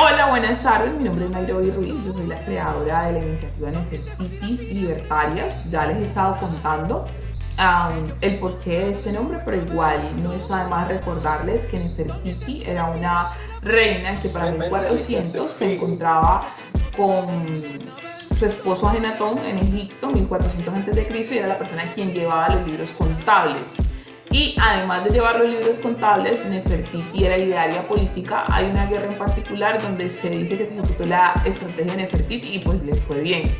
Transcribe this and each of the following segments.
Hola, buenas tardes. Mi nombre es Nairobi Ruiz. Yo soy la creadora de la iniciativa Nefertitis Libertarias. Ya les he estado contando el porqué de este nombre, pero igual no está de más recordarles que Nefertiti era una reina que para 1400 se encontraba con su esposo Agenatón en Egipto, 1400 a.C., y era la persona quien llevaba los libros contables. Y además de llevar los libros contables, Nefertiti era idearia política. Hay una guerra en particular donde se dice que se ejecutó la estrategia de Nefertiti y pues le fue bien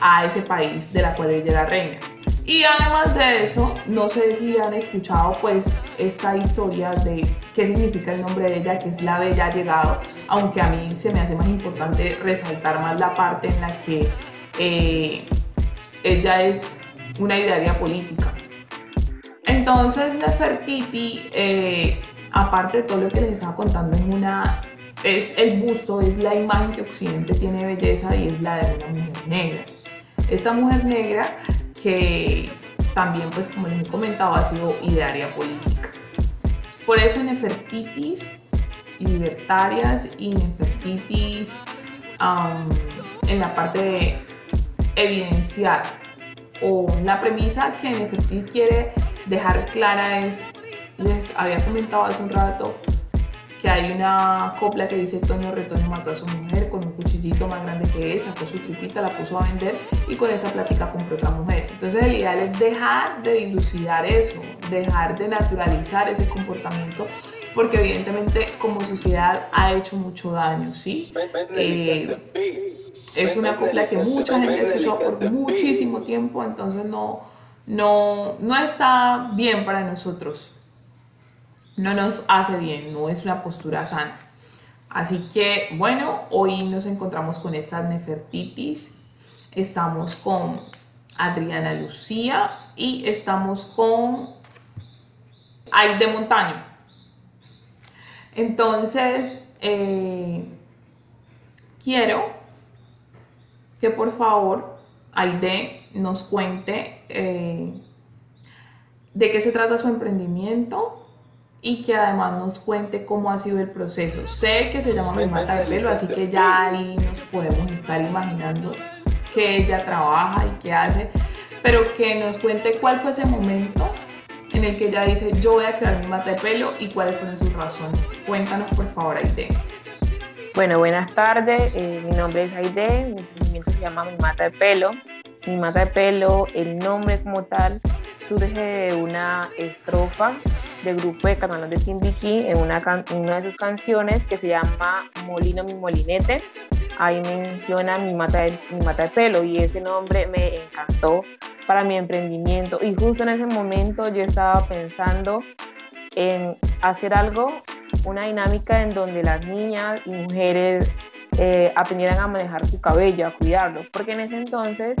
a ese país de la cual ella era reina. Y además de eso, no sé si han escuchado pues esta historia de qué significa el nombre de ella, que es la Bella Llegado, aunque a mí se me hace más importante resaltar más la parte en la que eh, ella es una idearia política. Entonces Nefertiti, eh, aparte de todo lo que les estaba contando, es, una, es el busto, es la imagen que Occidente tiene belleza y es la de una mujer negra. Esta mujer negra que también, pues como les he comentado, ha sido idearia política. Por eso Nefertitis libertarias y Nefertitis en la parte de evidenciar o la premisa que Nefertiti quiere dejar clara es, les había comentado hace un rato, que hay una copla que dice Toño Retoño mató a su mujer con un cuchillito más grande que él, sacó su tripita, la puso a vender y con esa plática compró otra mujer. Entonces el ideal es dejar de dilucidar eso, dejar de naturalizar ese comportamiento porque evidentemente como sociedad ha hecho mucho daño, ¿sí? Eh, es una copla que mucha gente ha escuchado por muchísimo tiempo, entonces no, no, no está bien para nosotros no nos hace bien, no es una postura sana. Así que bueno, hoy nos encontramos con esta nefertitis, estamos con Adriana Lucía y estamos con Aide Montaño. Entonces, eh, quiero que por favor Aide nos cuente eh, de qué se trata su emprendimiento, y que además nos cuente cómo ha sido el proceso. Sé que se llama Mi Mata de Pelo, así que ya ahí nos podemos estar imaginando qué ella trabaja y qué hace, pero que nos cuente cuál fue ese momento en el que ella dice yo voy a crear mi mata de pelo y cuáles fueron sus razones. Cuéntanos por favor, Aide. Bueno, buenas tardes. Eh, mi nombre es Aide. Mi emprendimiento se llama Mi Mata de Pelo. Mi Mata de Pelo, el nombre como tal, surge de una estrofa del grupo de Carnaval de Timbiquí en una, una de sus canciones que se llama Molino mi molinete. Ahí menciona mi mata, de, mi mata de pelo y ese nombre me encantó para mi emprendimiento. Y justo en ese momento yo estaba pensando en hacer algo, una dinámica en donde las niñas y mujeres eh, aprendieran a manejar su cabello, a cuidarlo, porque en ese entonces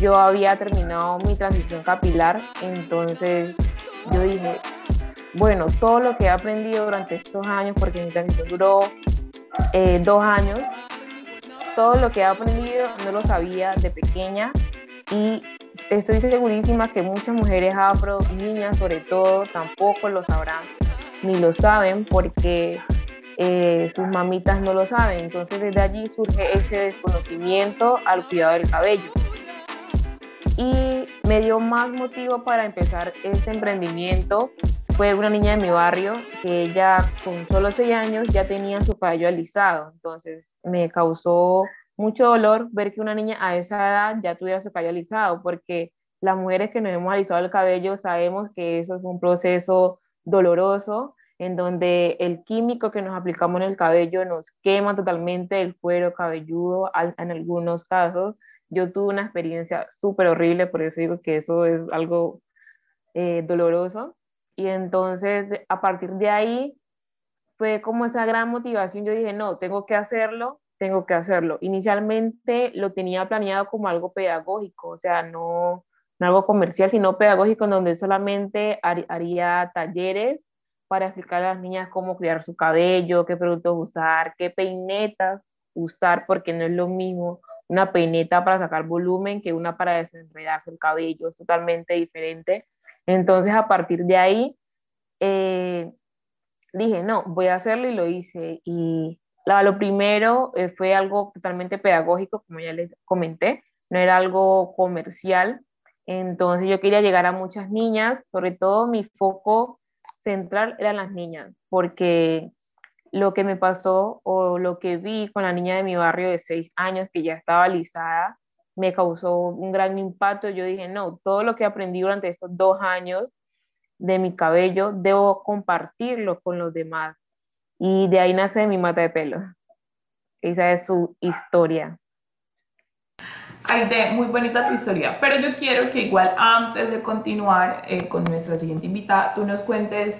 yo había terminado mi transición capilar, entonces yo dije, bueno, todo lo que he aprendido durante estos años, porque mi transición duró eh, dos años, todo lo que he aprendido no lo sabía de pequeña y estoy segurísima que muchas mujeres afro, niñas sobre todo, tampoco lo sabrán ni lo saben porque eh, sus mamitas no lo saben. Entonces desde allí surge ese desconocimiento al cuidado del cabello. Y me dio más motivo para empezar este emprendimiento fue una niña de mi barrio que ella con solo 6 años ya tenía su cabello alisado. Entonces me causó mucho dolor ver que una niña a esa edad ya tuviera su cabello alisado, porque las mujeres que nos hemos alisado el cabello sabemos que eso es un proceso doloroso en donde el químico que nos aplicamos en el cabello nos quema totalmente el cuero cabelludo en algunos casos. Yo tuve una experiencia súper horrible, por eso digo que eso es algo eh, doloroso. Y entonces, a partir de ahí, fue como esa gran motivación. Yo dije, no, tengo que hacerlo, tengo que hacerlo. Inicialmente lo tenía planeado como algo pedagógico, o sea, no, no algo comercial, sino pedagógico, en donde solamente haría talleres para explicar a las niñas cómo cuidar su cabello, qué productos usar, qué peinetas usar, porque no es lo mismo una peineta para sacar volumen que una para desenredarse el cabello, es totalmente diferente. Entonces, a partir de ahí, eh, dije, no, voy a hacerlo y lo hice. Y, lo primero eh, fue algo totalmente pedagógico, como ya les comenté, no era algo comercial. Entonces yo quería llegar a muchas niñas, sobre todo mi foco central eran las niñas, porque lo que me pasó o lo que vi con la niña de mi barrio de seis años que ya estaba alisada, me causó un gran impacto. Yo dije, no, todo lo que aprendí durante estos dos años de mi cabello, debo compartirlo con los demás. Y de ahí nace mi mata de pelo. Esa es su historia. Aide, muy bonita tu historia, pero yo quiero que igual antes de continuar eh, con nuestra siguiente invitada, tú nos cuentes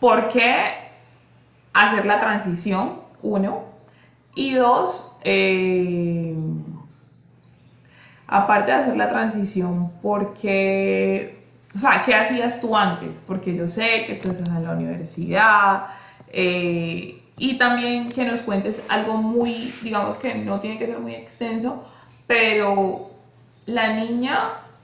por qué hacer la transición, uno, y dos, eh, aparte de hacer la transición, porque, o sea, ¿qué hacías tú antes? Porque yo sé que estás en la universidad eh, y también que nos cuentes algo muy, digamos que no tiene que ser muy extenso, pero la niña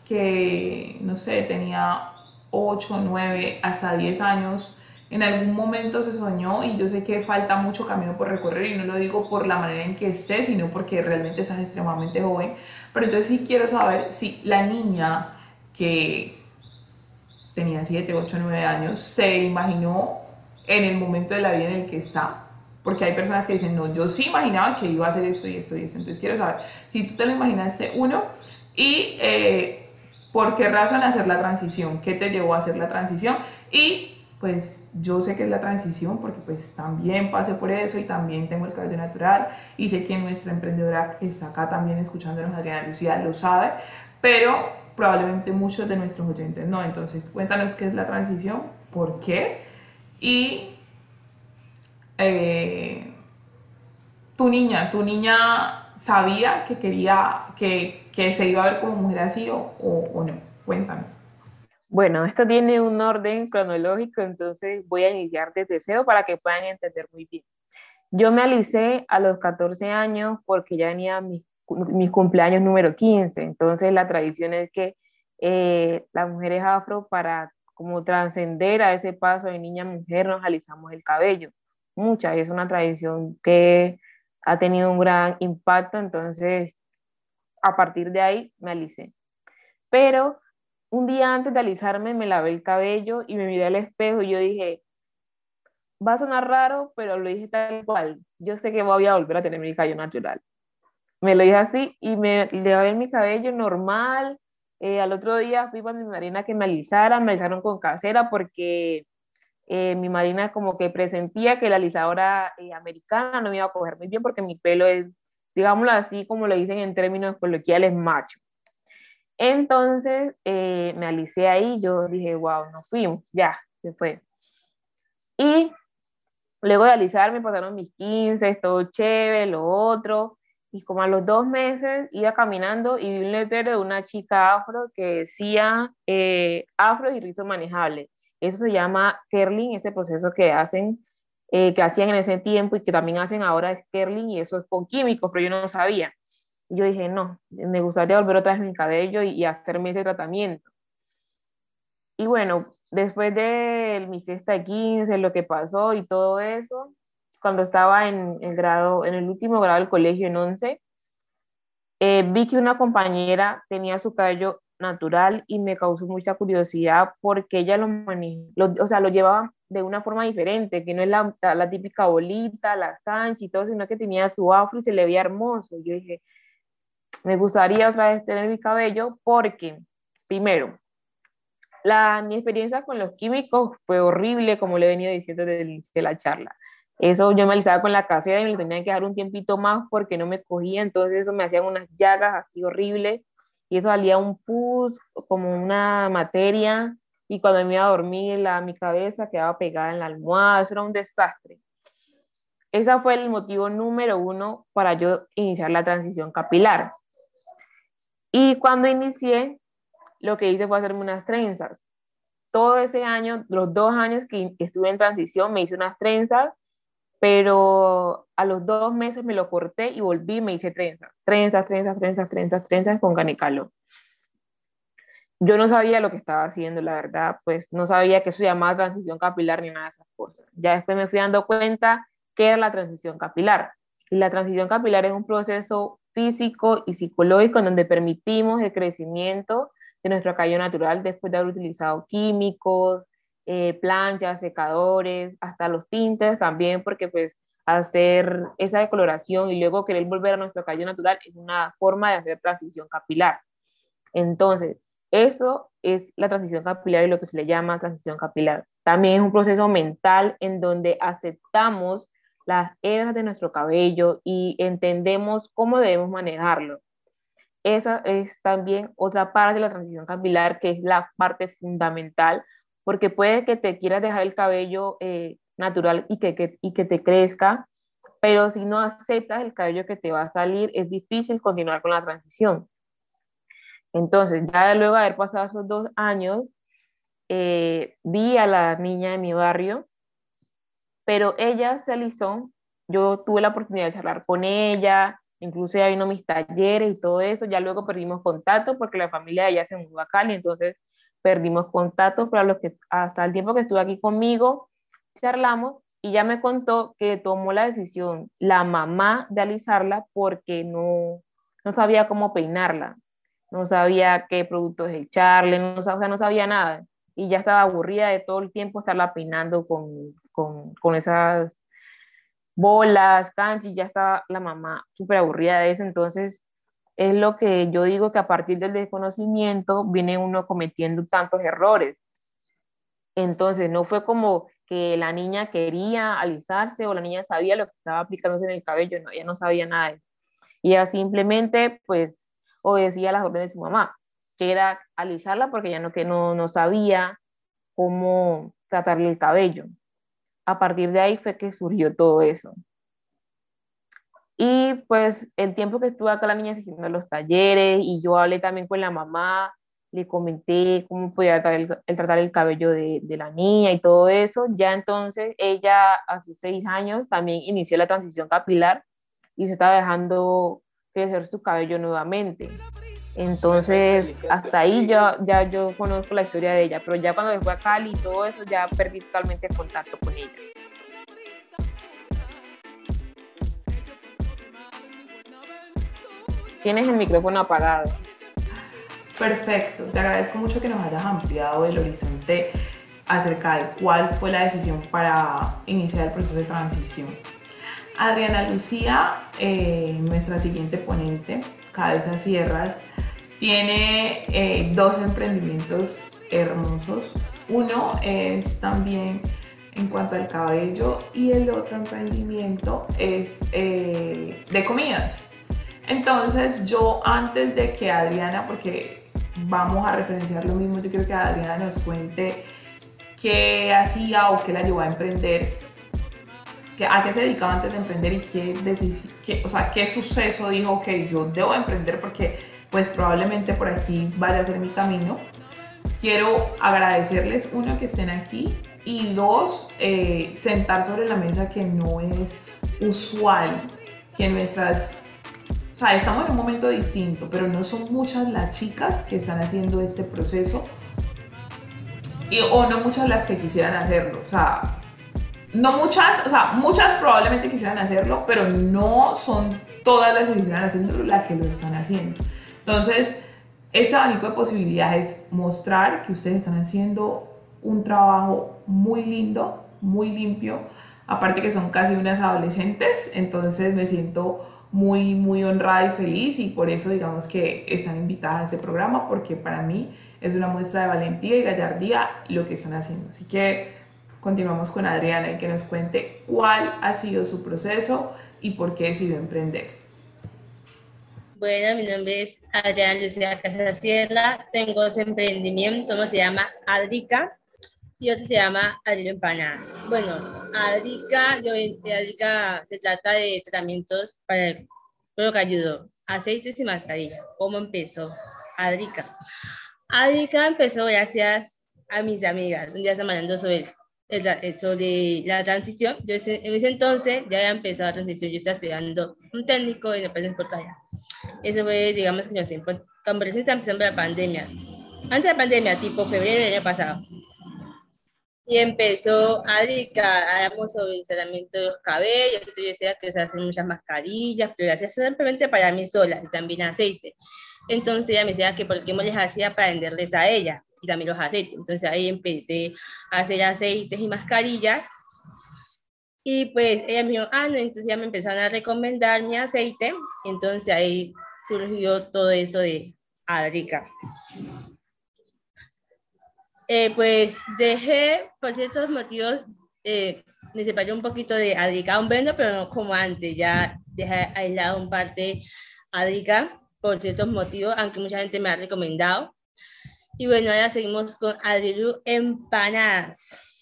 que, no sé, tenía 8, 9, hasta 10 años, en algún momento se soñó y yo sé que falta mucho camino por recorrer y no lo digo por la manera en que esté, sino porque realmente estás extremadamente joven. Pero entonces sí quiero saber si la niña que tenía 7, 8, 9 años se imaginó en el momento de la vida en el que está. Porque hay personas que dicen, no, yo sí imaginaba que iba a hacer esto y esto y esto. Entonces quiero saber si tú te lo imaginaste, uno, y eh, por qué razón hacer la transición, qué te llevó a hacer la transición y pues yo sé que es la transición porque pues también pasé por eso y también tengo el cabello natural y sé que nuestra emprendedora que está acá también escuchándonos, Adriana Lucía, lo sabe, pero probablemente muchos de nuestros oyentes no. Entonces cuéntanos qué es la transición, por qué y eh, tu niña, tu niña sabía que quería, que, que, se iba a ver como mujer así o, o no. Cuéntanos. Bueno, esto tiene un orden cronológico, entonces voy a iniciar desde cero para que puedan entender muy bien. Yo me alicé a los 14 años porque ya venía mis, cumpleaños número 15, entonces la tradición es que eh, las mujeres afro para como trascender a ese paso de niña mujer nos alisamos el cabello. Mucha, es una tradición que ha tenido un gran impacto, entonces a partir de ahí me alicé. Pero un día antes de alisarme me lavé el cabello y me miré al espejo y yo dije, va a sonar raro, pero lo dije tal cual. Yo sé que voy a volver a tener mi cabello natural. Me lo dije así y me lavé mi cabello normal. Eh, al otro día fui para mi madrina que me alisara, me alisaron con casera porque eh, mi madrina como que presentía que la alisadora eh, americana no me iba a coger muy bien porque mi pelo es, digámoslo así, como lo dicen en términos coloquiales, macho. Entonces eh, me alicé ahí, yo dije, wow, nos fuimos, ya, se fue. Y luego de alisarme pasaron mis 15, todo chévere, lo otro. Y como a los dos meses iba caminando y vi un letrero de una chica afro que decía eh, afro y rizo manejable. Eso se llama curling, ese proceso que hacen, eh, que hacían en ese tiempo y que también hacen ahora es curling y eso es con químicos, pero yo no sabía yo dije, no, me gustaría volver otra vez mi cabello y, hacerme ese tratamiento. Y bueno, después de mi fiesta de 15, lo que pasó y todo eso, cuando estaba en el, grado, en el último grado del colegio, en 11, eh, vi que una compañera tenía su cabello natural y me causó mucha curiosidad porque ella lo, lo o sea, lo llevaba de una forma diferente, que no es la, la típica bolita, la cancha y todo, sino que tenía su afro y se le veía hermoso. Yo dije, me gustaría otra vez tener mi cabello porque, primero, la, mi experiencia con los químicos fue horrible, como le he venido diciendo desde el inicio de la charla. Eso yo me alisaba con la casera y me tenía que dar un tiempito más porque no me cogía, entonces eso me hacían unas llagas así horribles y eso salía un pus, como una materia, y cuando me iba a dormir la, mi cabeza quedaba pegada en la almohada, eso era un desastre. Ese fue el motivo número uno para yo iniciar la transición capilar. Y cuando inicié, lo que hice fue hacerme unas trenzas. Todo ese año, los dos años que estuve en transición, me hice unas trenzas, pero a los dos meses me lo corté y volví y me hice trenzas. Trenzas, trenzas, trenzas, trenzas, trenzas con canicalo. yo no sabía lo que estaba haciendo, la verdad, pues no sabía que eso se llamaba transición capilar ni nada de esas cosas. Ya después me fui dando cuenta que era la transición capilar. Y la transición capilar es un proceso físico y psicológico en donde permitimos el crecimiento de nuestro cabello natural después de haber utilizado químicos, eh, planchas, secadores, hasta los tintes también, porque pues hacer esa decoloración y luego querer volver a nuestro cabello natural es una forma de hacer transición capilar. Entonces, eso es la transición capilar y lo que se le llama transición capilar. También es un proceso mental en donde aceptamos las hebras de nuestro cabello y entendemos cómo debemos manejarlo. Esa es también otra parte de la transición capilar que es la parte fundamental, porque puede que te quieras dejar el cabello eh, natural y que, y que te crezca, pero si no aceptas el cabello que te va a salir, es difícil continuar con la transición. Entonces, ya luego de haber pasado esos dos años, eh, vi a la niña de mi barrio, pero ella se alisó, yo tuve la oportunidad de charlar con ella, incluso ella vino a mis talleres y todo eso, ya luego perdimos contacto porque la familia de ella se mudó a Cali, entonces perdimos contacto, pero que, hasta el tiempo que estuvo aquí conmigo, charlamos y ya me contó que tomó la decisión la mamá de alisarla porque no, no sabía cómo peinarla no sabía qué productos echarle, no, o no sabía nada. Y ya estaba aburrida de todo el tiempo estarla peinando con, con, con esas bolas, canchis, ya estaba la mamá súper aburrida de eso. Entonces, es lo que yo digo que a partir del desconocimiento viene uno cometiendo tantos errores. Entonces, no fue como que la niña quería alisarse o la niña sabía lo que estaba aplicándose en el cabello, no, ella no sabía nada. Y ella simplemente, pues, obedecía las órdenes de su mamá, que era alisarla porque ya no, que no, no sabía cómo tratarle el cabello. A partir de ahí fue que surgió todo eso. Y pues el tiempo que estuve acá la niña haciendo los talleres y yo hablé también con la mamá, le comenté cómo podía tratar el, tratar el cabello de, de, la niña y todo eso. Ya entonces ella hace seis años también inició la transición capilar y se estaba dejando crecer su cabello nuevamente. Entonces, hasta ahí ya, ya yo conozco la historia de ella, pero ya cuando fue a Cali y todo eso, ya perdí totalmente el contacto con ella. Tienes el micrófono apagado. Perfecto, te agradezco mucho que nos hayas ampliado el horizonte acerca de cuál fue la decisión para iniciar el proceso de transición. Adriana Lucía, eh, nuestra siguiente ponente, Cabeza Sierras, tiene eh, dos emprendimientos hermosos. Uno es también en cuanto al cabello y el otro emprendimiento es eh, de comidas. Entonces yo antes de que Adriana, porque vamos a referenciar lo mismo, yo quiero que Adriana nos cuente qué hacía o qué la llevó a emprender a qué se dedicaba antes de emprender y qué, qué, o sea, qué suceso dijo que yo debo emprender porque pues probablemente por aquí vaya a ser mi camino. Quiero agradecerles, uno, que estén aquí y dos, eh, sentar sobre la mesa que no es usual que nuestras... O sea, estamos en un momento distinto, pero no son muchas las chicas que están haciendo este proceso y, o no muchas las que quisieran hacerlo. O sea, no muchas, o sea, muchas probablemente quisieran hacerlo, pero no son todas las que quisieran hacerlo las que lo están haciendo. Entonces, ese abanico de posibilidades mostrar que ustedes están haciendo un trabajo muy lindo, muy limpio, aparte que son casi unas adolescentes, entonces me siento muy, muy honrada y feliz y por eso digamos que están invitadas a ese programa porque para mí es una muestra de valentía y gallardía lo que están haciendo. Así que continuamos con Adriana y que nos cuente cuál ha sido su proceso y por qué decidió emprender. Bueno, mi nombre es Adriana Lucía Casasierra, tengo ese emprendimiento, uno se llama Adrica y otro se llama Adriano Empanadas. Bueno, Adrica, Adrica se trata de tratamientos para lo que ayudó, aceites y mascarilla. ¿Cómo empezó? Adrica. Adrica empezó gracias a mis amigas, un día están mandando sobre eso de la transición. Yo en ese entonces ya había empezado la transición, yo estaba estudiando un técnico en empresa portalla. Eso fue, digamos, que no sé, cuando recién estaba empezando la pandemia. antes de la pandemia, tipo febrero del año pasado. Y empezó a dedicar, hablamos sobre el tratamiento de los cabellos, yo decía que se hacen muchas mascarillas, pero las hacía simplemente para mí sola y también aceite. Entonces ella me decía que por qué me les hacía para venderles a ella y también los aceites. Entonces ahí empecé a hacer aceites y mascarillas. Y pues ella me dijo, ah, no, entonces ya me empezaron a recomendar mi aceite. Entonces ahí surgió todo eso de Adrica. Eh, pues dejé, por ciertos motivos, eh, me separé un poquito de Adrica, un vendo, pero no como antes, ya dejé aislado un parte Adrica por ciertos motivos, aunque mucha gente me ha recomendado. Y bueno, ahora seguimos con Adrilu Empanadas.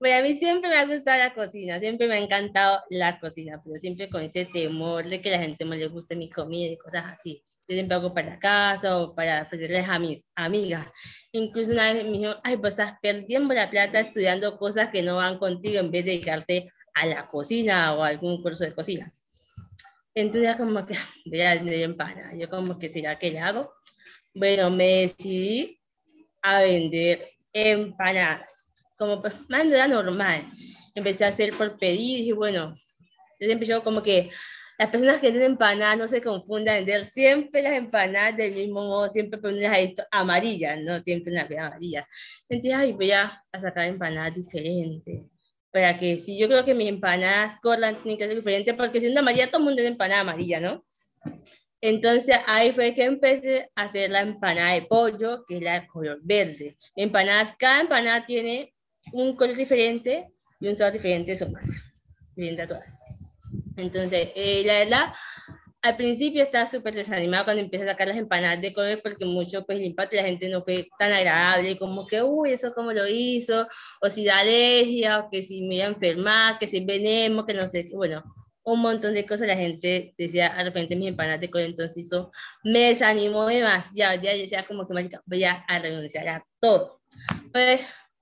Bueno, a mí siempre me ha gustado la cocina, siempre me ha encantado la cocina, pero siempre con ese temor de que la gente no le guste mi comida y cosas así. Yo siempre hago para casa o para ofrecerles a mis amigas. Incluso una vez me dijeron, ay, pues estás perdiendo la plata estudiando cosas que no van contigo en vez de dedicarte a la cocina o a algún curso de cocina. Entonces ya como que voy a vender empanadas. Yo como que, ¿será que le hago? Bueno, me decidí a vender empanadas como pues, más no era normal. Empecé a hacer por pedir y bueno, desde empezó como que las personas que venden empanadas no se confundan, vender siempre las empanadas del mismo modo, siempre ponerlas amarillas, no siempre las amarillas. Entonces, ay, voy a, sacar empanadas diferentes. Para que si yo creo que mis empanadas corran, tienen que ser diferentes, porque siendo amarilla, todo el mundo tiene empanada amarilla, ¿no? Entonces ahí fue que empecé a hacer la empanada de pollo, que es la de color verde. Empanadas, cada empanada tiene un color diferente y un sabor diferente son más. Diferente a todas. Entonces, eh, la verdad, al principio estaba súper desanimado cuando empecé a sacar las empanadas de color porque mucho, pues, el impacto de la gente no fue tan agradable, como que, uy, eso cómo lo hizo, o si da alergia, o que si me iba a enfermar, que si veneno, que no sé, bueno, un montón de cosas la gente decía a repente mis empanadas de color, entonces eso me desanimó demasiado, ya yo decía como que, voy a renunciar a todo. Pues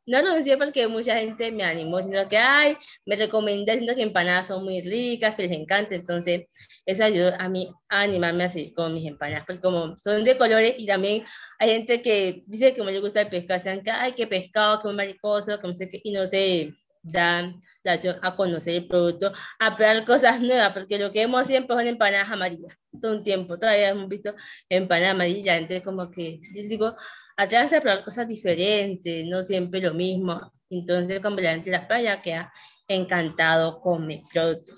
no lo decía porque mucha gente me animó, sino que, ay, me recomendé, diciendo que empanadas son muy ricas, que les encanta, entonces eso ayudó a mí a animarme a seguir con mis empanadas, porque como son de colores y también hay gente que dice que me le gusta el pescado, sean que, ay, qué pescado, qué mariposo, que no sé qué, y no se dan la acción a conocer el producto, a probar cosas nuevas, porque lo que vemos siempre son empanadas amarillas, todo un tiempo, todavía hemos visto empanadas amarillas, entonces como que, yo digo, atrévanse a probar cosas diferentes, no siempre lo mismo. Entonces, como la gente de la playa queda encantado con mi producto.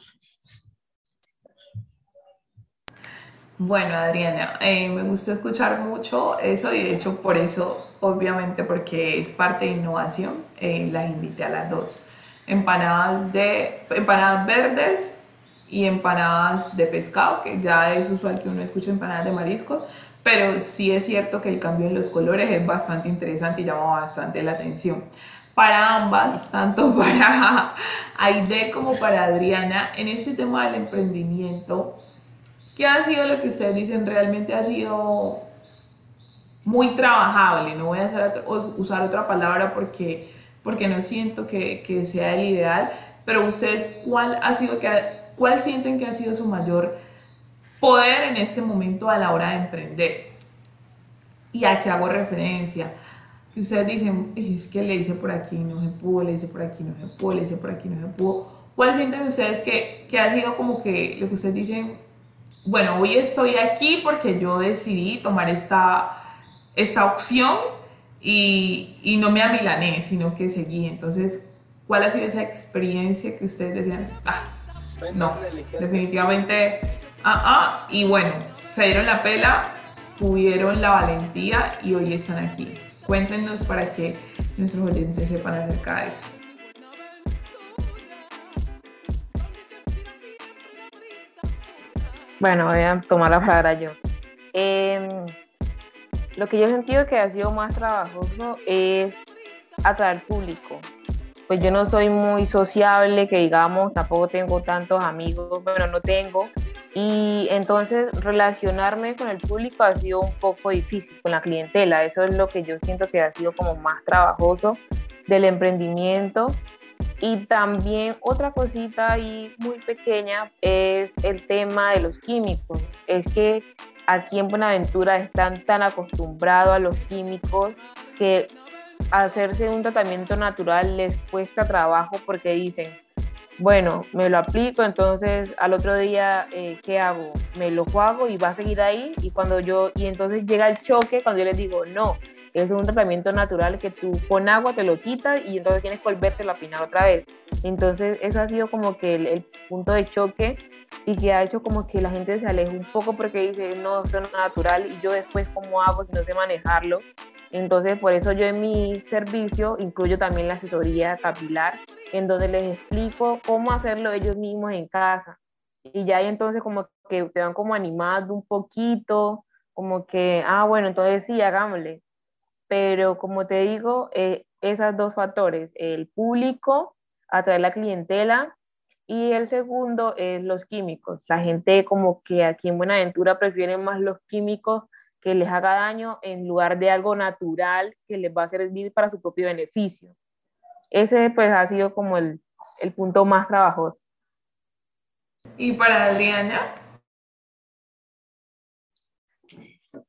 Bueno, Adriana, eh, me gusta escuchar mucho eso y de hecho por eso, obviamente porque es parte de innovación, eh, las invité a las dos. Empanadas, de, empanadas verdes y empanadas de pescado, que ya es usual que uno escuche empanadas de mariscos, pero sí es cierto que el cambio en los colores es bastante interesante y llama bastante la atención. Para ambas, tanto para Aide como para Adriana, en este tema del emprendimiento, ¿qué ha sido lo que ustedes dicen realmente ha sido muy trabajable? No voy a usar otra palabra porque, porque no siento que, que sea el ideal, pero ustedes, ¿cuál, ha sido que, ¿cuál sienten que ha sido su mayor poder en este momento a la hora de emprender. ¿Y a qué hago referencia? Que ustedes dicen, es que le hice por aquí, no se pudo, le hice por aquí, no se pudo, le hice por aquí, no se pudo. ¿Cuál sienten ustedes que, que ha sido como que lo que ustedes dicen, bueno, hoy estoy aquí porque yo decidí tomar esta, esta opción y, y no me amilané, sino que seguí. Entonces, ¿cuál ha sido esa experiencia que ustedes decían, ah, no, definitivamente ah, ah, y bueno, se dieron la pela, tuvieron la valentía y hoy están aquí. Cuéntenos para que nuestros oyentes sepan acerca de eso. Bueno, voy a tomar la palabra yo. Em, lo que yo he sentido que ha sido más trabajoso es atraer público pues yo no soy muy sociable, que digamos, tampoco tengo tantos amigos, bueno, no tengo. Y entonces relacionarme con el público ha sido un poco difícil, con la clientela. Eso es lo que yo siento que ha sido como más trabajoso del emprendimiento. Y también otra cosita ahí muy pequeña es el tema de los químicos. Es que aquí en Buenaventura están tan acostumbrados a los químicos que hacerse un tratamiento natural les cuesta trabajo porque dicen, bueno, me lo aplico, entonces al otro día, eh, ¿qué hago? Me lo juego y va a seguir ahí. Y cuando yo, y entonces llega el choque cuando yo les digo, no, es un tratamiento natural que tú con agua te lo quitas y entonces tienes que volverte a apinar otra vez. Entonces, eso ha sido como que el, punto de choque y que ha hecho como que la gente se aleje un poco porque dice, no, esto no es natural y yo después cómo hago si no sé manejarlo. Entonces, por eso yo en mi servicio incluyo también la asesoría capilar, en donde les explico cómo hacerlo ellos mismos en casa. Y ya ahí entonces como que te van como animando un poquito, como que, ah, bueno, entonces sí, hagámosle. Pero como te digo, eh, esos dos factores, el público, atraer la clientela, y el segundo es los químicos. La gente como que aquí en Buenaventura prefiere más los químicos que les haga daño en lugar de algo natural que les va a servir para su propio beneficio. Ese pues ha sido como el, el punto más trabajoso. ¿Y para Adriana?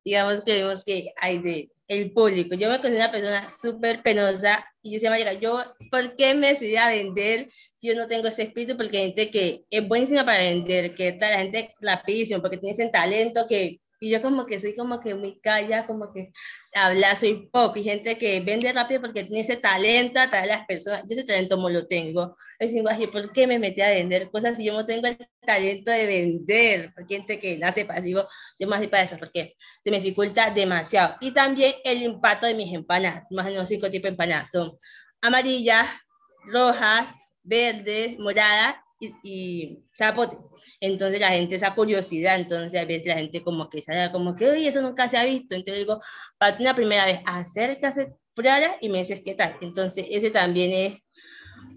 Digamos que vemos que hay de el público. Yo me considero una persona súper penosa y yo decía, María, yo, ¿por qué me decidí a vender si yo no tengo ese espíritu? Porque hay gente que es buenísima para vender, que la gente rapidísimo, porque tiene ese talento que y yo como que soy como que muy calla, como que habla, soy pop. Y gente que vende rápido porque tiene ese talento a las personas. Yo ese talento no lo tengo. Es igual, ¿por qué me metí a vender cosas si yo no tengo el talento de vender? Porque gente que nace para, digo, yo más para eso, porque se me dificulta demasiado. Y también el impacto de mis empanadas. Más o menos cinco tipos de empanadas. Son amarillas, rojas, verdes, moradas y, zapote. Entonces la gente, esa curiosidad, entonces a veces la gente como que sale como que, oye, eso nunca se ha visto. Entonces digo, para una primera vez, acércase, pruébala y me dices qué tal. Entonces ese también es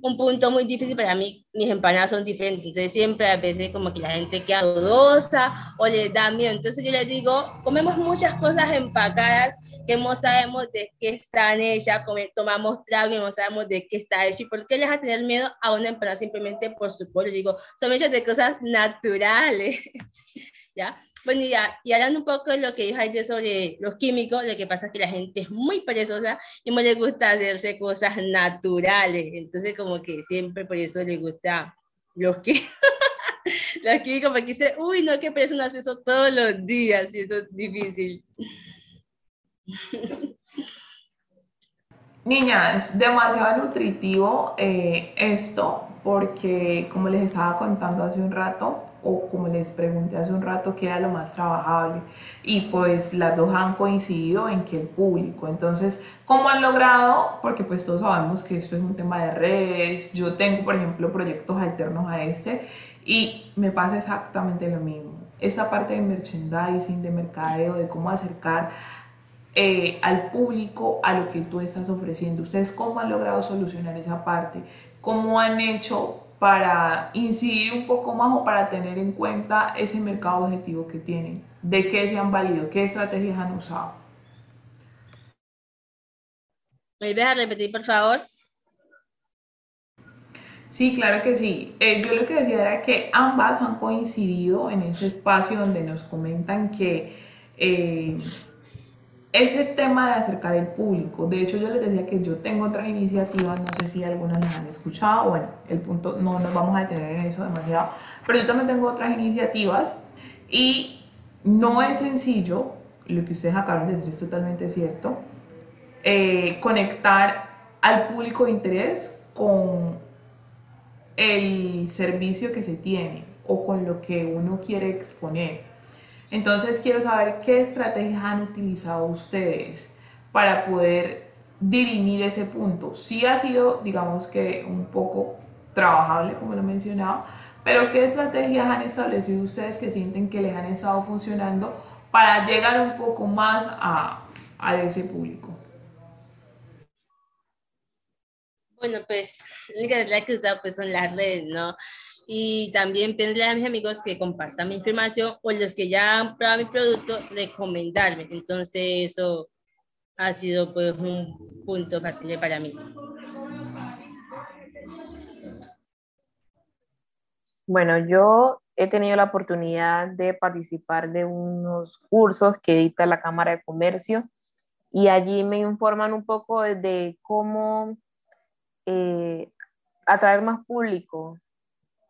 un punto muy difícil para mí. Mis empanadas son diferentes. Entonces siempre a veces como que la gente queda dudosa o le da miedo. Entonces yo les digo, comemos muchas cosas empacadas que no sabemos de qué están hechas, tomamos trago y no sabemos de qué está hecho. ¿Y por qué les va a tener miedo a una empanada simplemente por su pollo? Digo, son hechas de cosas naturales. ¿Ya? Bueno, y, ya, y hablando un poco de lo que dijo Aide sobre los químicos, lo que pasa es que la gente es muy perezosa y no le gusta hacerse cosas naturales. Entonces, como que siempre por eso le gusta los químicos. los químicos, porque dice, uy, no, qué pereza no hace eso todos los días y eso es difícil. Niña, es demasiado nutritivo eh, esto porque como les estaba contando hace un rato o como les pregunté hace un rato qué era lo más trabajable. Y pues las dos han coincidido en que el público. Entonces ¿cómo han logrado? porque pues todos sabemos que esto es un tema de redes. Yo tengo por ejemplo proyectos alternos a este y me pasa exactamente lo mismo. Esta parte de merchandising de mercadeo de cómo acercar eh, al público a lo que tú estás ofreciendo. ¿Ustedes cómo han logrado solucionar esa parte? ¿Cómo han hecho para incidir un poco más o para tener en cuenta ese mercado objetivo que tienen? ¿De qué se han valido? ¿Qué estrategias han usado? ¿Me a repetir, por favor? Sí, claro que sí. Eh, yo lo que decía era que ambas han coincidido en ese espacio donde nos comentan que eh, ese tema de acercar el público, de hecho yo les decía que yo tengo otras iniciativas, no sé si algunas las han escuchado, bueno, el punto, no nos vamos a detener en eso demasiado, pero yo también tengo otras iniciativas y no es sencillo, lo que ustedes acaban de decir es totalmente cierto, eh, conectar al público de interés con el servicio que se tiene o con lo que uno quiere exponer. Entonces quiero saber qué estrategias han utilizado ustedes para poder dirimir ese punto. Sí ha sido, digamos que un poco trabajable, como lo he mencionado, pero qué estrategias han establecido ustedes que sienten que les han estado funcionando para llegar un poco más a, ese público. Bueno, pues la única que usado pues son las redes, ¿no? Y también pedirle a mis amigos que compartan mi información o los que ya han probado mi producto, recomendarme. Entonces eso ha sido pues un punto fácil para mí. Bueno, yo he tenido la oportunidad de participar de unos cursos que edita la Cámara de Comercio y allí me informan un poco de, cómo eh, atraer más público,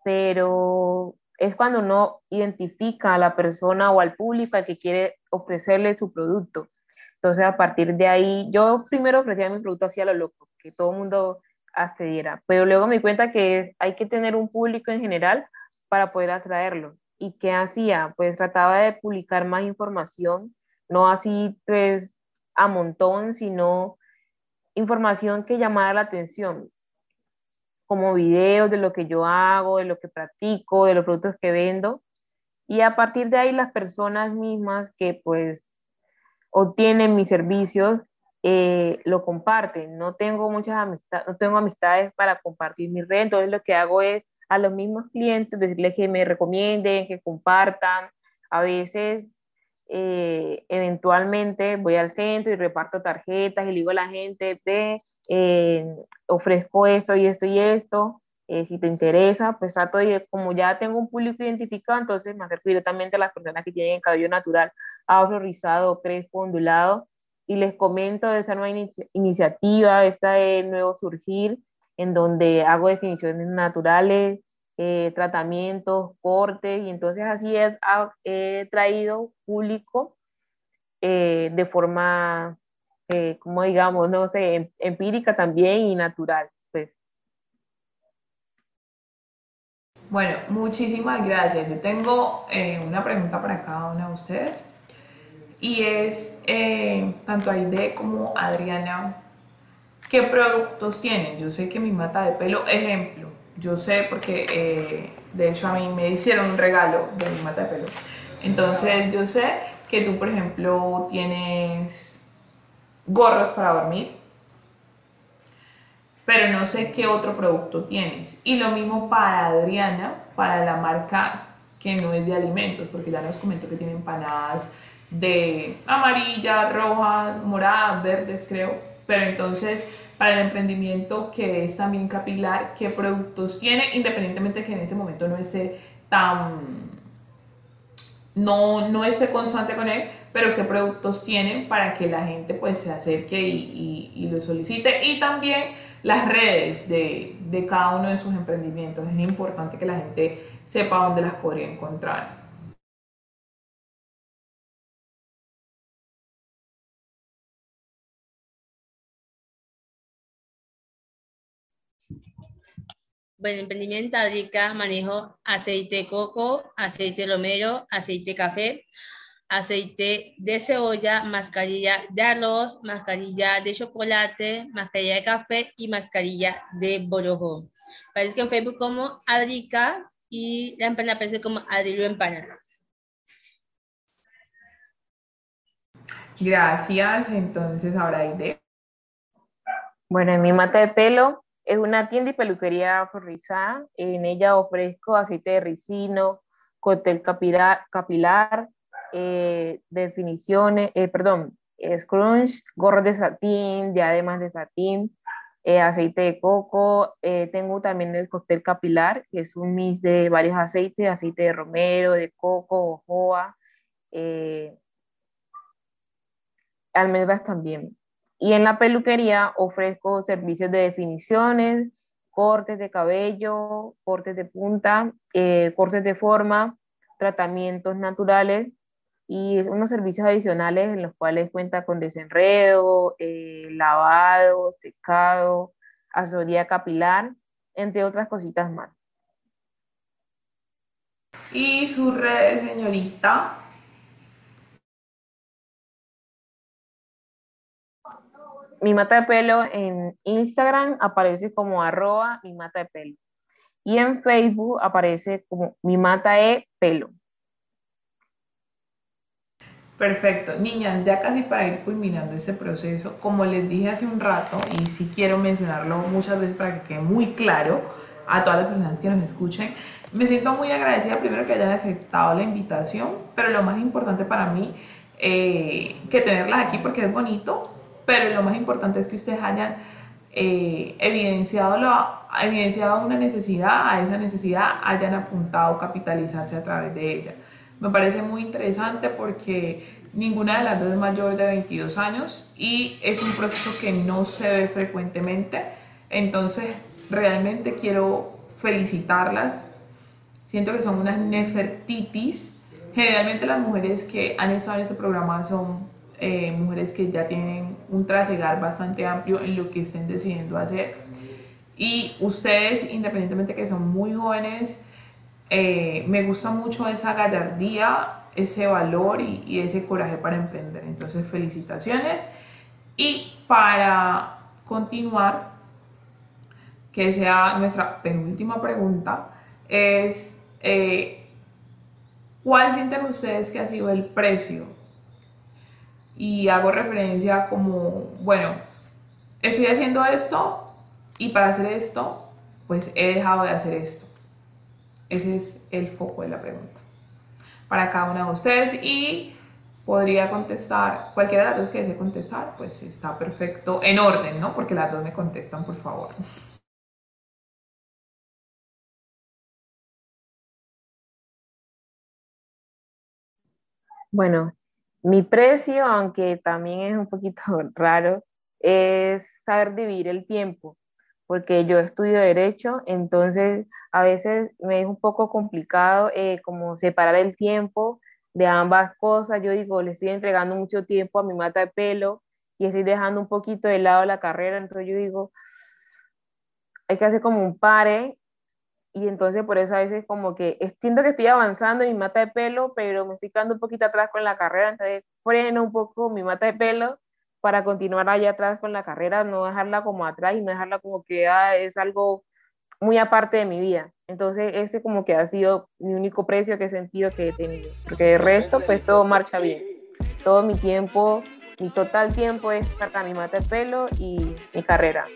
pero es cuando uno identifica a la persona o al público al que quiere ofrecerle su producto. Entonces, a partir de ahí, yo primero ofrecía mi producto hacia lo loco, que todo el mundo accediera, pero luego me di cuenta que hay que tener un público en general para poder atraerlo. ¿Y qué hacía? Pues trataba de publicar más información, no así pues a montón, sino información que llamara la atención, como videos de lo que yo hago, de lo que practico, de los productos que vendo. Y a partir de ahí las personas mismas que pues obtienen mis servicios eh, lo comparten. No tengo muchas amistades, no tengo amistades para compartir mi red, entonces lo que hago es a los mismos clientes decirles que me recomienden, que compartan. A veces, eh, eventualmente voy al centro y reparto tarjetas y le digo a la gente, ve, eh, ofrezco esto y esto y esto. Eh, si te interesa, pues trato de, como ya tengo un público identificado, entonces me acerco directamente a las personas que tienen cabello natural, afro, rizado, crespo, ondulado, y les comento de esta nueva iniciativa, esta de nuevo surgir, en donde hago definiciones naturales, eh, tratamientos, cortes, y entonces así he, traído público eh, de forma, como digamos, no sé, em, empírica también y natural. Bueno, muchísimas gracias. Yo tengo eh, una pregunta para cada una de ustedes. Y es, eh, tanto Aide como Adriana, ¿qué productos tienen? Yo sé que mi mata de pelo, ejemplo, yo sé porque eh, de hecho a mí me hicieron un regalo de mi mata de pelo. Entonces yo sé que tú, por ejemplo, tienes gorros para dormir, pero no sé qué otro producto tienes. Y lo mismo para Adriana, para la marca que no es de alimentos, porque ya nos comentó que tiene empanadas de amarilla, roja, morada, verdes creo, pero entonces para el emprendimiento que es también capilar, qué productos tiene, independientemente de que en ese momento no esté tan no, no esté constante con él, pero qué productos tienen para que la gente pues se acerque y, y, lo solicite. Y también las redes de, de, cada uno de sus emprendimientos. Es importante que la gente sepa dónde las podría encontrar. Bueno, emprendimiento Adrica, manejo aceite de coco, aceite romero, aceite café, aceite de cebolla, mascarilla de arroz, mascarilla de chocolate, mascarilla de café y mascarilla de borojo. Parece que en Facebook como Adrica y la empanada aparece como Adrilu Empanadas. Gracias, entonces ahora hay de... Bueno, en mi mata de pelo es una tienda y peluquería forrizada. En ella ofrezco aceite de ricino, cóctel capilar, capilar eh, definiciones, eh, perdón, scrunch, gorros de satín, diademas de satín, eh, aceite de coco. tengo también el cóctel capilar, que es un mix de varios aceites, aceite de romero, de coco, ojoa, almendras también. Y en la peluquería ofrezco servicios de definiciones, cortes de cabello, cortes de punta, eh, cortes de forma, tratamientos naturales y unos servicios adicionales en los cuales cuenta con desenredo, eh, lavado, secado, asesoría capilar, entre otras cositas más. ¿Y su red, señorita? mi mata de pelo en Instagram aparece como arroba mi mata de pelo. Y en Facebook aparece como mi mata de pelo. Perfecto. Niñas, ya casi para ir culminando este proceso, como les dije hace un rato, y si quiero mencionarlo muchas veces para que quede muy claro a todas las personas que nos escuchen, me siento muy agradecida primero que hayan aceptado la invitación, pero lo más importante para mí, eh, que tenerlas aquí porque es bonito, pero lo más importante es que ustedes hayan eh, evidenciado, evidenciado una necesidad, a esa necesidad hayan apuntado capitalizarse a través de ella. Me parece muy interesante porque ninguna de las dos es mayor de 22 años y es un proceso que no se ve frecuentemente. Entonces, realmente quiero felicitarlas. Siento que son unas nefertitis. Generalmente las mujeres que han estado en este programa son eh, mujeres que ya tienen un trasegar bastante amplio en lo que estén decidiendo hacer. Y ustedes, independientemente que son muy jóvenes, eh, me gusta mucho esa gallardía, ese valor y, ese coraje para emprender. Entonces, felicitaciones. Y para continuar, que sea nuestra penúltima pregunta, es eh, ¿cuál sienten ustedes que ha sido el precio? Y hago referencia como, bueno, estoy haciendo esto y para hacer esto, pues he dejado de hacer esto. Ese es el foco de la pregunta para cada una de ustedes y podría contestar, cualquiera de las dos que desee contestar, pues está perfecto en orden, ¿no? Porque las dos me contestan, por favor. Bueno, mi precio, aunque también es un poquito raro, es saber dividir el tiempo, porque yo estudio derecho, entonces a veces me es un poco complicado eh, como separar el tiempo de ambas cosas. Yo digo, le estoy entregando mucho tiempo a mi mata de pelo y estoy dejando un poquito de lado la carrera, entonces yo digo, hay que hacer como un pare y entonces por eso a veces como que siento que estoy avanzando en mi mata de pelo, pero me estoy quedando un poquito atrás con la carrera, entonces freno un poco mi mata de pelo para continuar allá atrás con la carrera, no dejarla como atrás y no dejarla como que ah, es algo muy aparte de mi vida. Entonces ese como que ha sido mi único precio que he sentido que he tenido, porque de resto pues todo marcha bien. Todo mi tiempo, mi total tiempo es para mi mata de y mi carrera.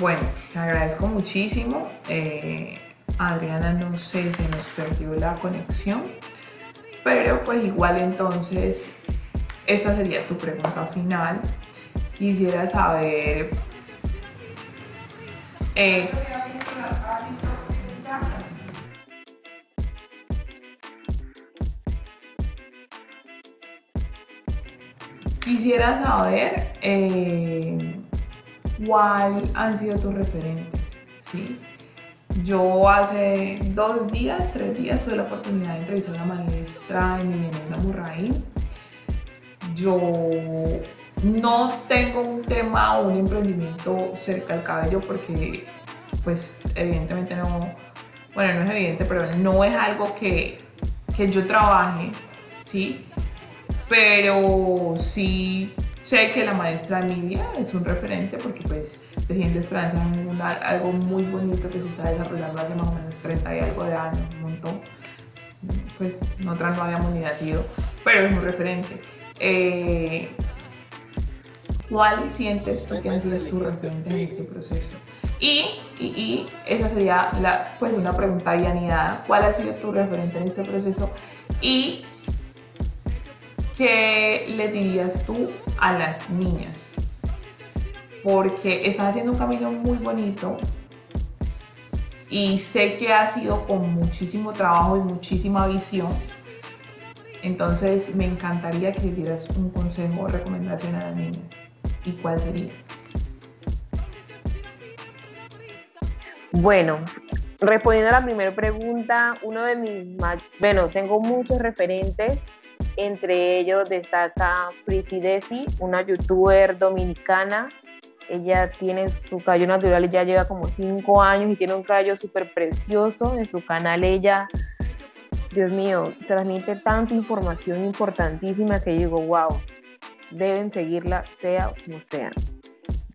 Bueno, te agradezco muchísimo. Eh, Adriana, no sé, si nos perdió la conexión, pero pues igual entonces, esta sería tu pregunta final. Quisiera saber... Eh, quisiera saber... Eh, cuál han sido tus referentes, ¿sí? Yo hace dos días, tres días tuve la oportunidad de entrevistar a la maestra Emiliana Murraín. Yo no tengo un tema o un emprendimiento cerca del cabello porque pues evidentemente no, bueno, no es evidente, pero no es algo que, que yo trabaje, ¿sí? Pero sí Sé que la maestra Emilia es un referente porque pues Tejiendo Esperanza es algo muy bonito que se está desarrollando hace más o menos 30 y algo de años, un montón. Pues nosotras no habíamos ni nacido, pero es un referente. Eh, ¿Cuál sientes tú que han sido tus referentes en este proceso? Y, y, y, esa sería la, pues una pregunta ya. ¿Cuál ha sido tu referente en este proceso? Y ¿qué le dirías tú a las niñas? Porque están haciendo un camino muy bonito y sé que ha sido con muchísimo trabajo y muchísima visión. Entonces me encantaría que le dieras un consejo o recomendación a las niñas. ¿Y cuál sería? Bueno, respondiendo a la primera pregunta, uno de mis, bueno, tengo muchos referentes entre ellos destaca Pretty Desi, una youtuber dominicana. Ella tiene su cabello natural ya lleva como cinco años y tiene un cabello súper precioso. En su canal ella, Dios mío, transmite tanta información importantísima que digo, wow, deben seguirla sea como sea.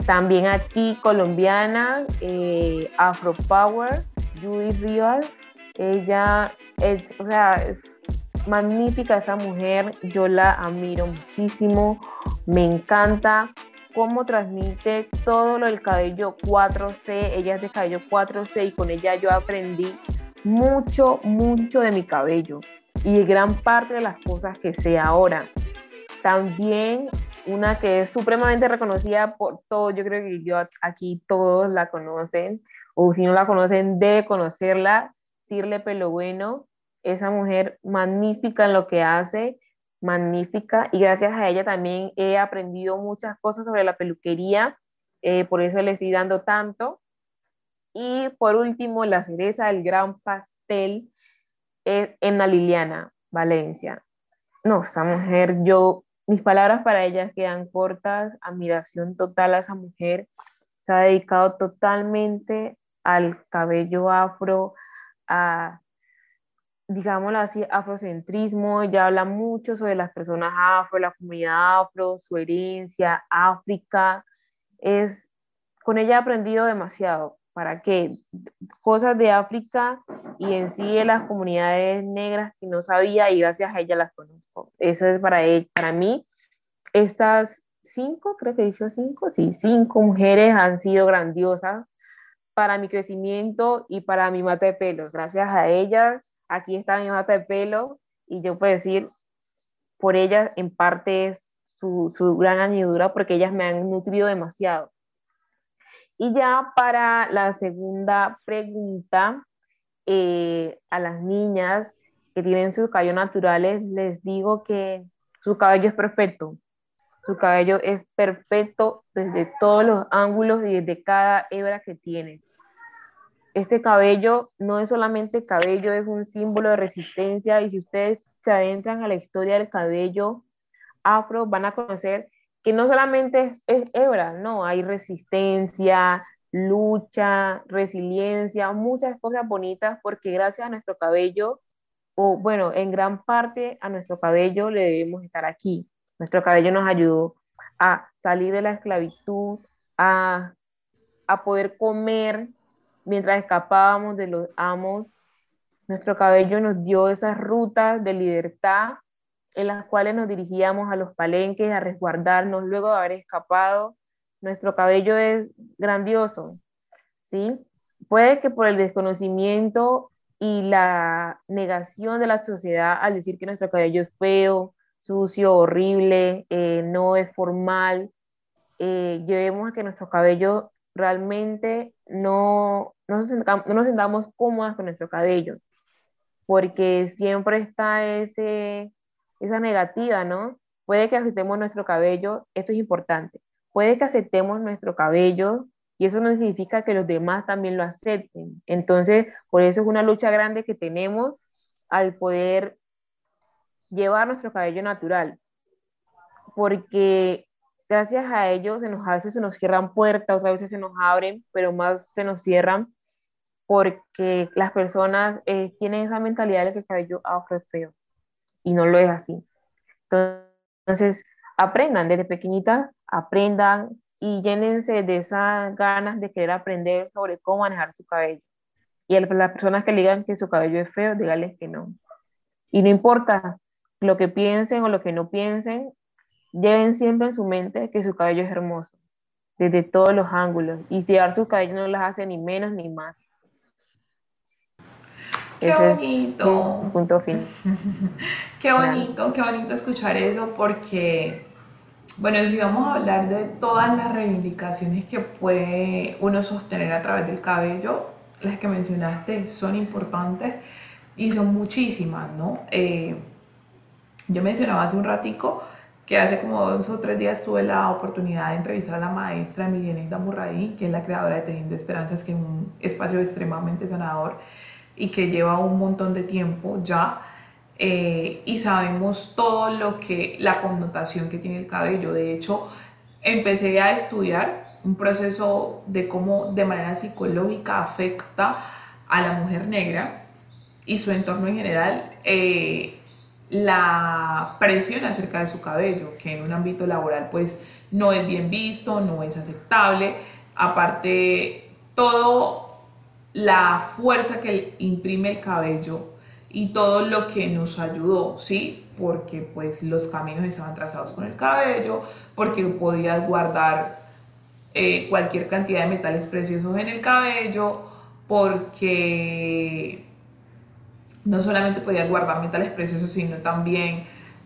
También aquí colombiana, eh, Afro Power, Judy Rivas. Ella, es, o sea, es magnífica esa mujer, yo la admiro muchísimo, me encanta cómo transmite todo lo del cabello 4C, ella es de cabello 4C y con ella yo aprendí mucho, mucho de mi cabello y gran parte de las cosas que sé ahora. También una que es supremamente reconocida por todos, yo creo que yo aquí todos la conocen, o si no la conocen, de conocerla, Sirle Pelo Bueno, esa mujer magnífica en lo que hace, magnífica, y gracias a ella también he aprendido muchas cosas sobre la peluquería, eh, por eso le estoy dando tanto. Y por último, la cereza del gran pastel es en la Liliana, Valencia. No, esa mujer, yo, mis palabras para ella quedan cortas, admiración total a esa mujer. Se ha dedicado totalmente al cabello afro, a, digámoslo así, afrocentrismo. Ella habla mucho sobre las personas afro, la comunidad afro, su herencia, África. Es, con ella he aprendido demasiado para que cosas de África y en sí de las comunidades negras que no sabía y gracias a ella las conozco. Eso es para, ella, para mí. Estas cinco, creo que dijo cinco, sí, cinco mujeres han sido grandiosas para mi crecimiento y para mi mata de pelo. Gracias a ellas, aquí está mi mata de pelo y yo puedo decir, por ellas en parte es su, su gran añadidura porque ellas me han nutrido demasiado. Y ya para la segunda pregunta, eh, a las niñas que tienen sus cabello naturales, les digo que su cabello es perfecto. Su cabello es perfecto desde todos los ángulos y desde cada hebra que tiene. Este cabello no es solamente cabello, es un símbolo de resistencia y si ustedes se adentran a la historia del cabello afro, van a conocer que no solamente es, hebra, no, hay resistencia, lucha, resiliencia, muchas cosas bonitas porque gracias a nuestro cabello, o bueno, en gran parte a nuestro cabello le debemos estar aquí. Nuestro cabello nos ayudó a salir de la esclavitud, a, a poder comer mientras escapábamos de los amos. Nuestro cabello nos dio esas rutas de libertad en las cuales nos dirigíamos a los palenques a resguardarnos luego de haber escapado. Nuestro cabello es grandioso, ¿sí? Puede que por el desconocimiento y la negación de la sociedad al decir que nuestro cabello es feo, sucio, horrible, eh, no es formal, eh, llevemos a que nuestro cabello realmente no, no, nos sentamos, no cómodas con nuestro cabello, porque siempre está ese esa negativa, ¿no? Puede que aceptemos nuestro cabello, esto es importante, puede que aceptemos nuestro cabello y eso no significa que los demás también lo acepten. Entonces, por eso es una lucha grande que tenemos al poder llevar nuestro cabello natural, porque gracias a ello se nos, a veces se nos cierran puertas, a veces se nos abren, pero más se nos cierran porque las personas eh, tienen esa mentalidad de que el cabello afro feo y no lo es así. Entonces, aprendan desde pequeñitas, aprendan y llénense de esas ganas de querer aprender sobre cómo manejar su cabello. Y a las personas que le digan que su cabello es feo, díganles que no. Y no importa lo que piensen o lo que no piensen, lleven siempre en su mente que su cabello es hermoso, desde todos los ángulos. Y llevar su cabello no las hace ni menos ni más. Qué bonito. punto fin. qué bonito, qué bonito escuchar eso porque, bueno, si vamos a hablar de todas las reivindicaciones que puede uno sostener a través del cabello, las que mencionaste son importantes y son muchísimas, ¿no? Eh, yo mencionaba hace un ratico que hace como dos o tres días tuve la oportunidad de entrevistar a la maestra Emiliana Murray, que es la creadora de Teniendo Esperanzas, que es un espacio extremadamente sanador y que lleva un montón de tiempo ya. Eh, y sabemos todo lo que, la connotación que tiene el cabello. De hecho, empecé a estudiar un proceso de cómo de manera psicológica afecta a la mujer negra y su entorno en general eh, la presión acerca de su cabello, que en un ámbito laboral pues no es bien visto, no es aceptable. Aparte, todo la fuerza que imprime el cabello y todo lo que nos ayudó, ¿sí? Porque pues los caminos estaban trazados con el cabello, porque podías guardar eh, cualquier cantidad de metales preciosos en el cabello, porque no solamente podía guardar metales preciosos, sino también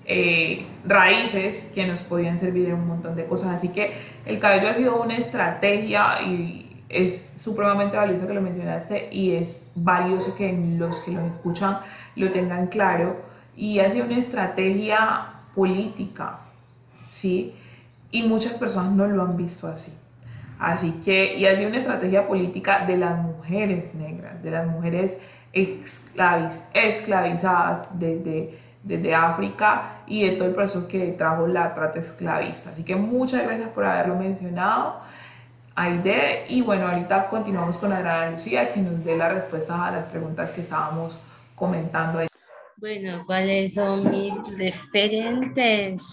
eh, raíces que nos podían servir en un montón de cosas. Así que el cabello ha sido una estrategia y es supremamente valioso que lo mencionaste y es valioso que los que los escuchan lo tengan claro. Y ha sido una estrategia política, ¿sí? Y muchas personas no lo han visto así. Así que, y ha sido una estrategia política de las mujeres negras, de las mujeres esclaviz, esclavizadas desde, desde África y de todo el proceso que trajo la trata esclavista. Así que muchas gracias por haberlo mencionado, Aide. Y bueno, ahorita continuamos con Adriana Lucía, que nos dé la respuesta a las preguntas que estábamos comentando. Bueno, ¿cuáles son mis referentes?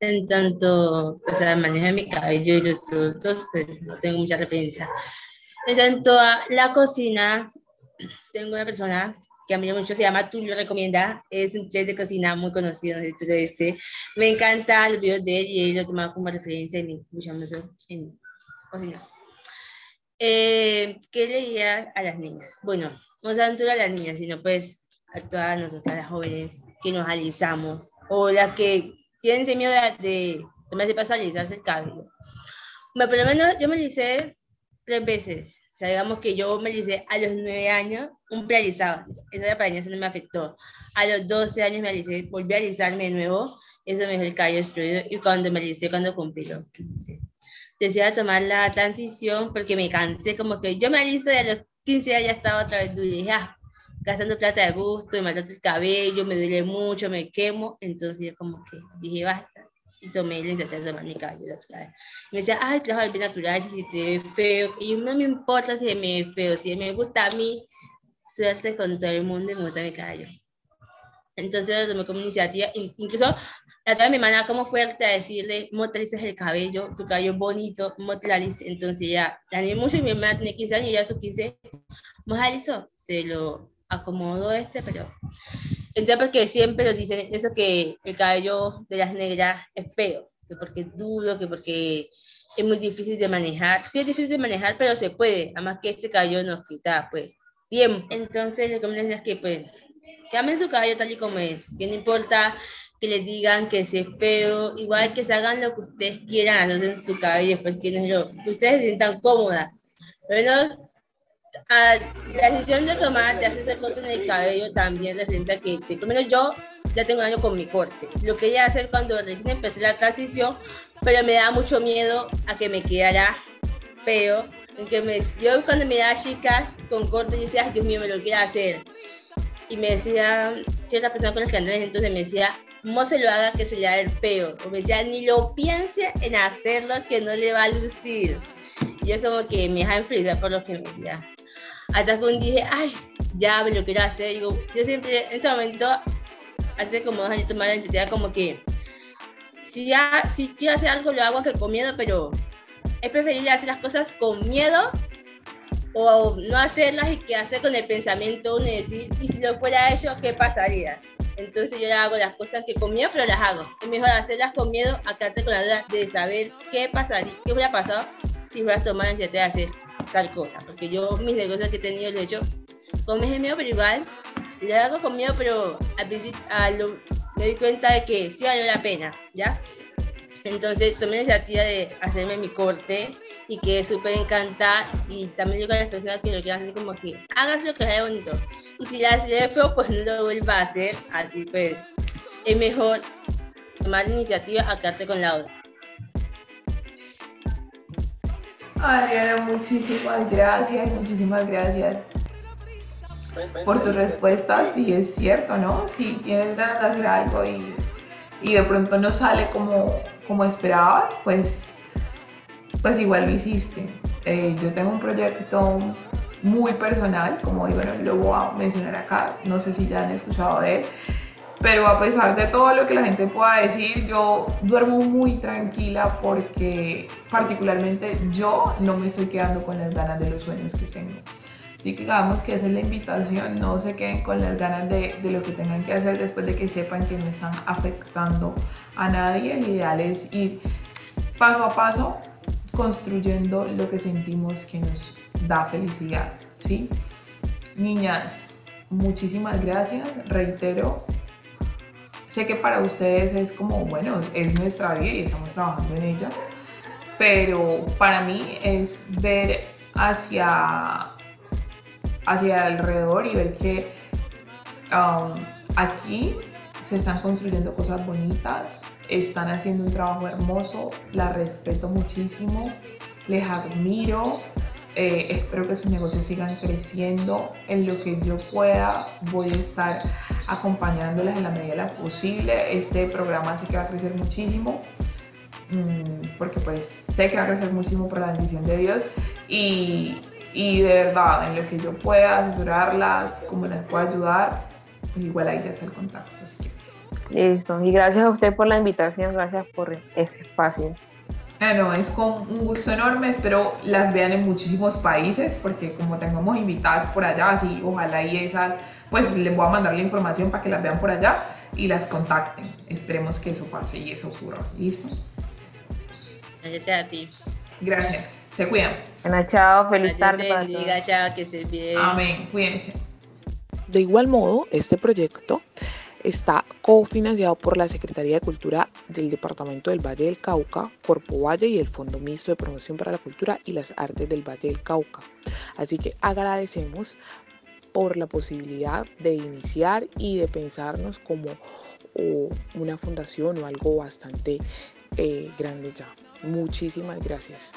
En tanto, pues, el manejo mi cabello y los productos, pues no tengo mucha referencia. En tanto a la cocina, tengo una persona que a mí mucho se llama Tulio Recomienda, es un chef de cocina muy conocido del sureste. Me encanta los videos de él y él lo toma como referencia y me gusta mucho en cocina. Eh, ¿Qué le diría a las niñas? Bueno, no tanto a las niñas, sino pues a todas nosotras las jóvenes que nos alisamos o las que tienen ese miedo de, de, me paso alisarse el cabello. Bueno, por lo menos yo me alisé tres veces. O sea, digamos que yo me alicé a los nueve años un prealizado. Esa apariencia no me afectó. A los 12 años me alicé, volví a alisarme de nuevo. Eso me dejó el cabello destruido. Y cuando me alicé, cuando cumplí los 15. Decía tomar la transición porque me cansé. Como que yo me y a los 15 años ya estaba otra vez duro. Dije, ah, gastando plata de gusto, me maltrato el cabello, me duele mucho, me quemo. Entonces yo como que dije, basta y tomé la intenté de tomar mi cabello natural. Me decía, ay, trabajo el natural, si te ve feo. Y no me importa si me ve feo, si me gusta a mí, suerte con todo el mundo y me gusta mi cabello. Entonces lo tomé como iniciativa, incluso la otra mi hermana como fuerte a decirle, motelices el cabello, tu cabello es bonito, motelices. Entonces ya, la animé mucho y mi hermana tiene 15 años ya a sus 15, mojalizó, se lo acomodó este, pero entonces, porque siempre nos dicen eso que el cabello de las negras es feo, que porque es duro, que porque es muy difícil de manejar. Sí es difícil de manejar, pero se puede. Además que este cabello nos quita, pues, tiempo. Entonces, les recomiendo que, pues, que amen su cabello tal y como es. Que no importa que les digan que es feo, igual que se hagan lo que ustedes quieran en su cabello, porque no es lo que ustedes se sientan cómodas. Pero a la decisión de tomar de hacerse corte en el cabello también representa que, por menos yo ya tengo un año con mi corte. Lo quería hacer cuando recién empecé la transición, pero me da mucho miedo a que me quedara feo. En que me, yo cuando me daba chicas con corte, yo decía, Dios mío, me lo quiero hacer. Y me decía, cierta persona con las que andaba, entonces me decía, no se lo haga que se le haga el feo. O me decía, ni lo piense en hacerlo que no le va a lucir. Yo como que me deja influenciar por lo que me decía. Hasta que un dije, ay, ya me lo quiero hacer. Digo, yo siempre, en este momento, hace como dos años tomar la iniciativa como que si, ya, si quiero hacer algo, lo hago con miedo, pero es preferible hacer las cosas con miedo o no hacerlas y que hacer con el pensamiento uno y decir, y si lo fuera hecho, ¿qué pasaría? Entonces yo hago las cosas que con miedo, pero las hago. Es mejor hacerlas con miedo a quedarte con la duda de saber qué pasaría, qué hubiera pasado si hubieras tomado la iniciativa de hacer tal cosa, porque yo mis negocios que he tenido los he hecho con mi miedo, pero igual lo hago con miedo, pero al principio me di cuenta de que sí valió la pena, ¿ya? Entonces tomé la iniciativa de hacerme mi corte y quedé súper encantada y también digo a las personas que lo quieran hacer como que hagas lo que sea bonito y si la hace feo pues no lo vuelva a hacer, así pues es mejor tomar la iniciativa a quedarte con la otra. Adriana, muchísimas gracias, muchísimas gracias por tu respuesta. Sí, es cierto, ¿no? Si tienes ganas de hacer algo y, y de pronto no sale como, como esperabas, pues, pues igual lo hiciste. Eh, yo tengo un proyecto muy personal, como digo, lo voy a mencionar acá, no sé si ya han escuchado de él pero a pesar de todo lo que la gente pueda decir, yo duermo muy tranquila porque particularmente yo no me estoy quedando con las ganas de los sueños que tengo. Así que digamos que esa es la invitación, no se queden con las ganas de, de, lo que tengan que hacer después de que sepan que no están afectando a nadie. El ideal es ir paso a paso construyendo lo que sentimos que nos da felicidad, ¿sí? Niñas, muchísimas gracias. Reitero, sé que para ustedes es como, bueno, es nuestra vida y estamos trabajando en ella, pero para mí es ver hacia, hacia alrededor y ver que um, aquí se están construyendo cosas bonitas, están haciendo un trabajo hermoso, la respeto muchísimo, les admiro, eh, espero que sus negocios sigan creciendo. En lo que yo pueda, voy a estar acompañándoles en la medida de lo posible. Este programa sí que va a crecer muchísimo, mm, porque pues sé que va a crecer muchísimo por la bendición de Dios. Y, y de verdad, en lo que yo pueda asesorarlas, como les pueda ayudar, pues igual ya está el contacto. Así que Listo. Y gracias a usted por la invitación, gracias por este espacio. Bueno, es con un gusto enorme, espero las vean en muchísimos países, porque como tengamos invitadas por allá, así ojalá y esas, pues les voy a mandar la información para que las vean por allá y las contacten. Esperemos que eso pase y eso ocurra. ¿Listo? Gracias a ti. Gracias. Se cuidan. Bueno, chao, feliz tarde. Para chao, que se bien. Amén. Cuídense. De igual modo, este proyecto está cofinanciado por la Secretaría de Cultura del Departamento del Valle del Cauca, Corpo Valle y el Fondo Mixto de Promoción para la Cultura y las Artes del Valle del Cauca. Así que agradecemos por la posibilidad de iniciar y de pensarnos como una fundación o algo bastante eh, grande ya. Muchísimas gracias.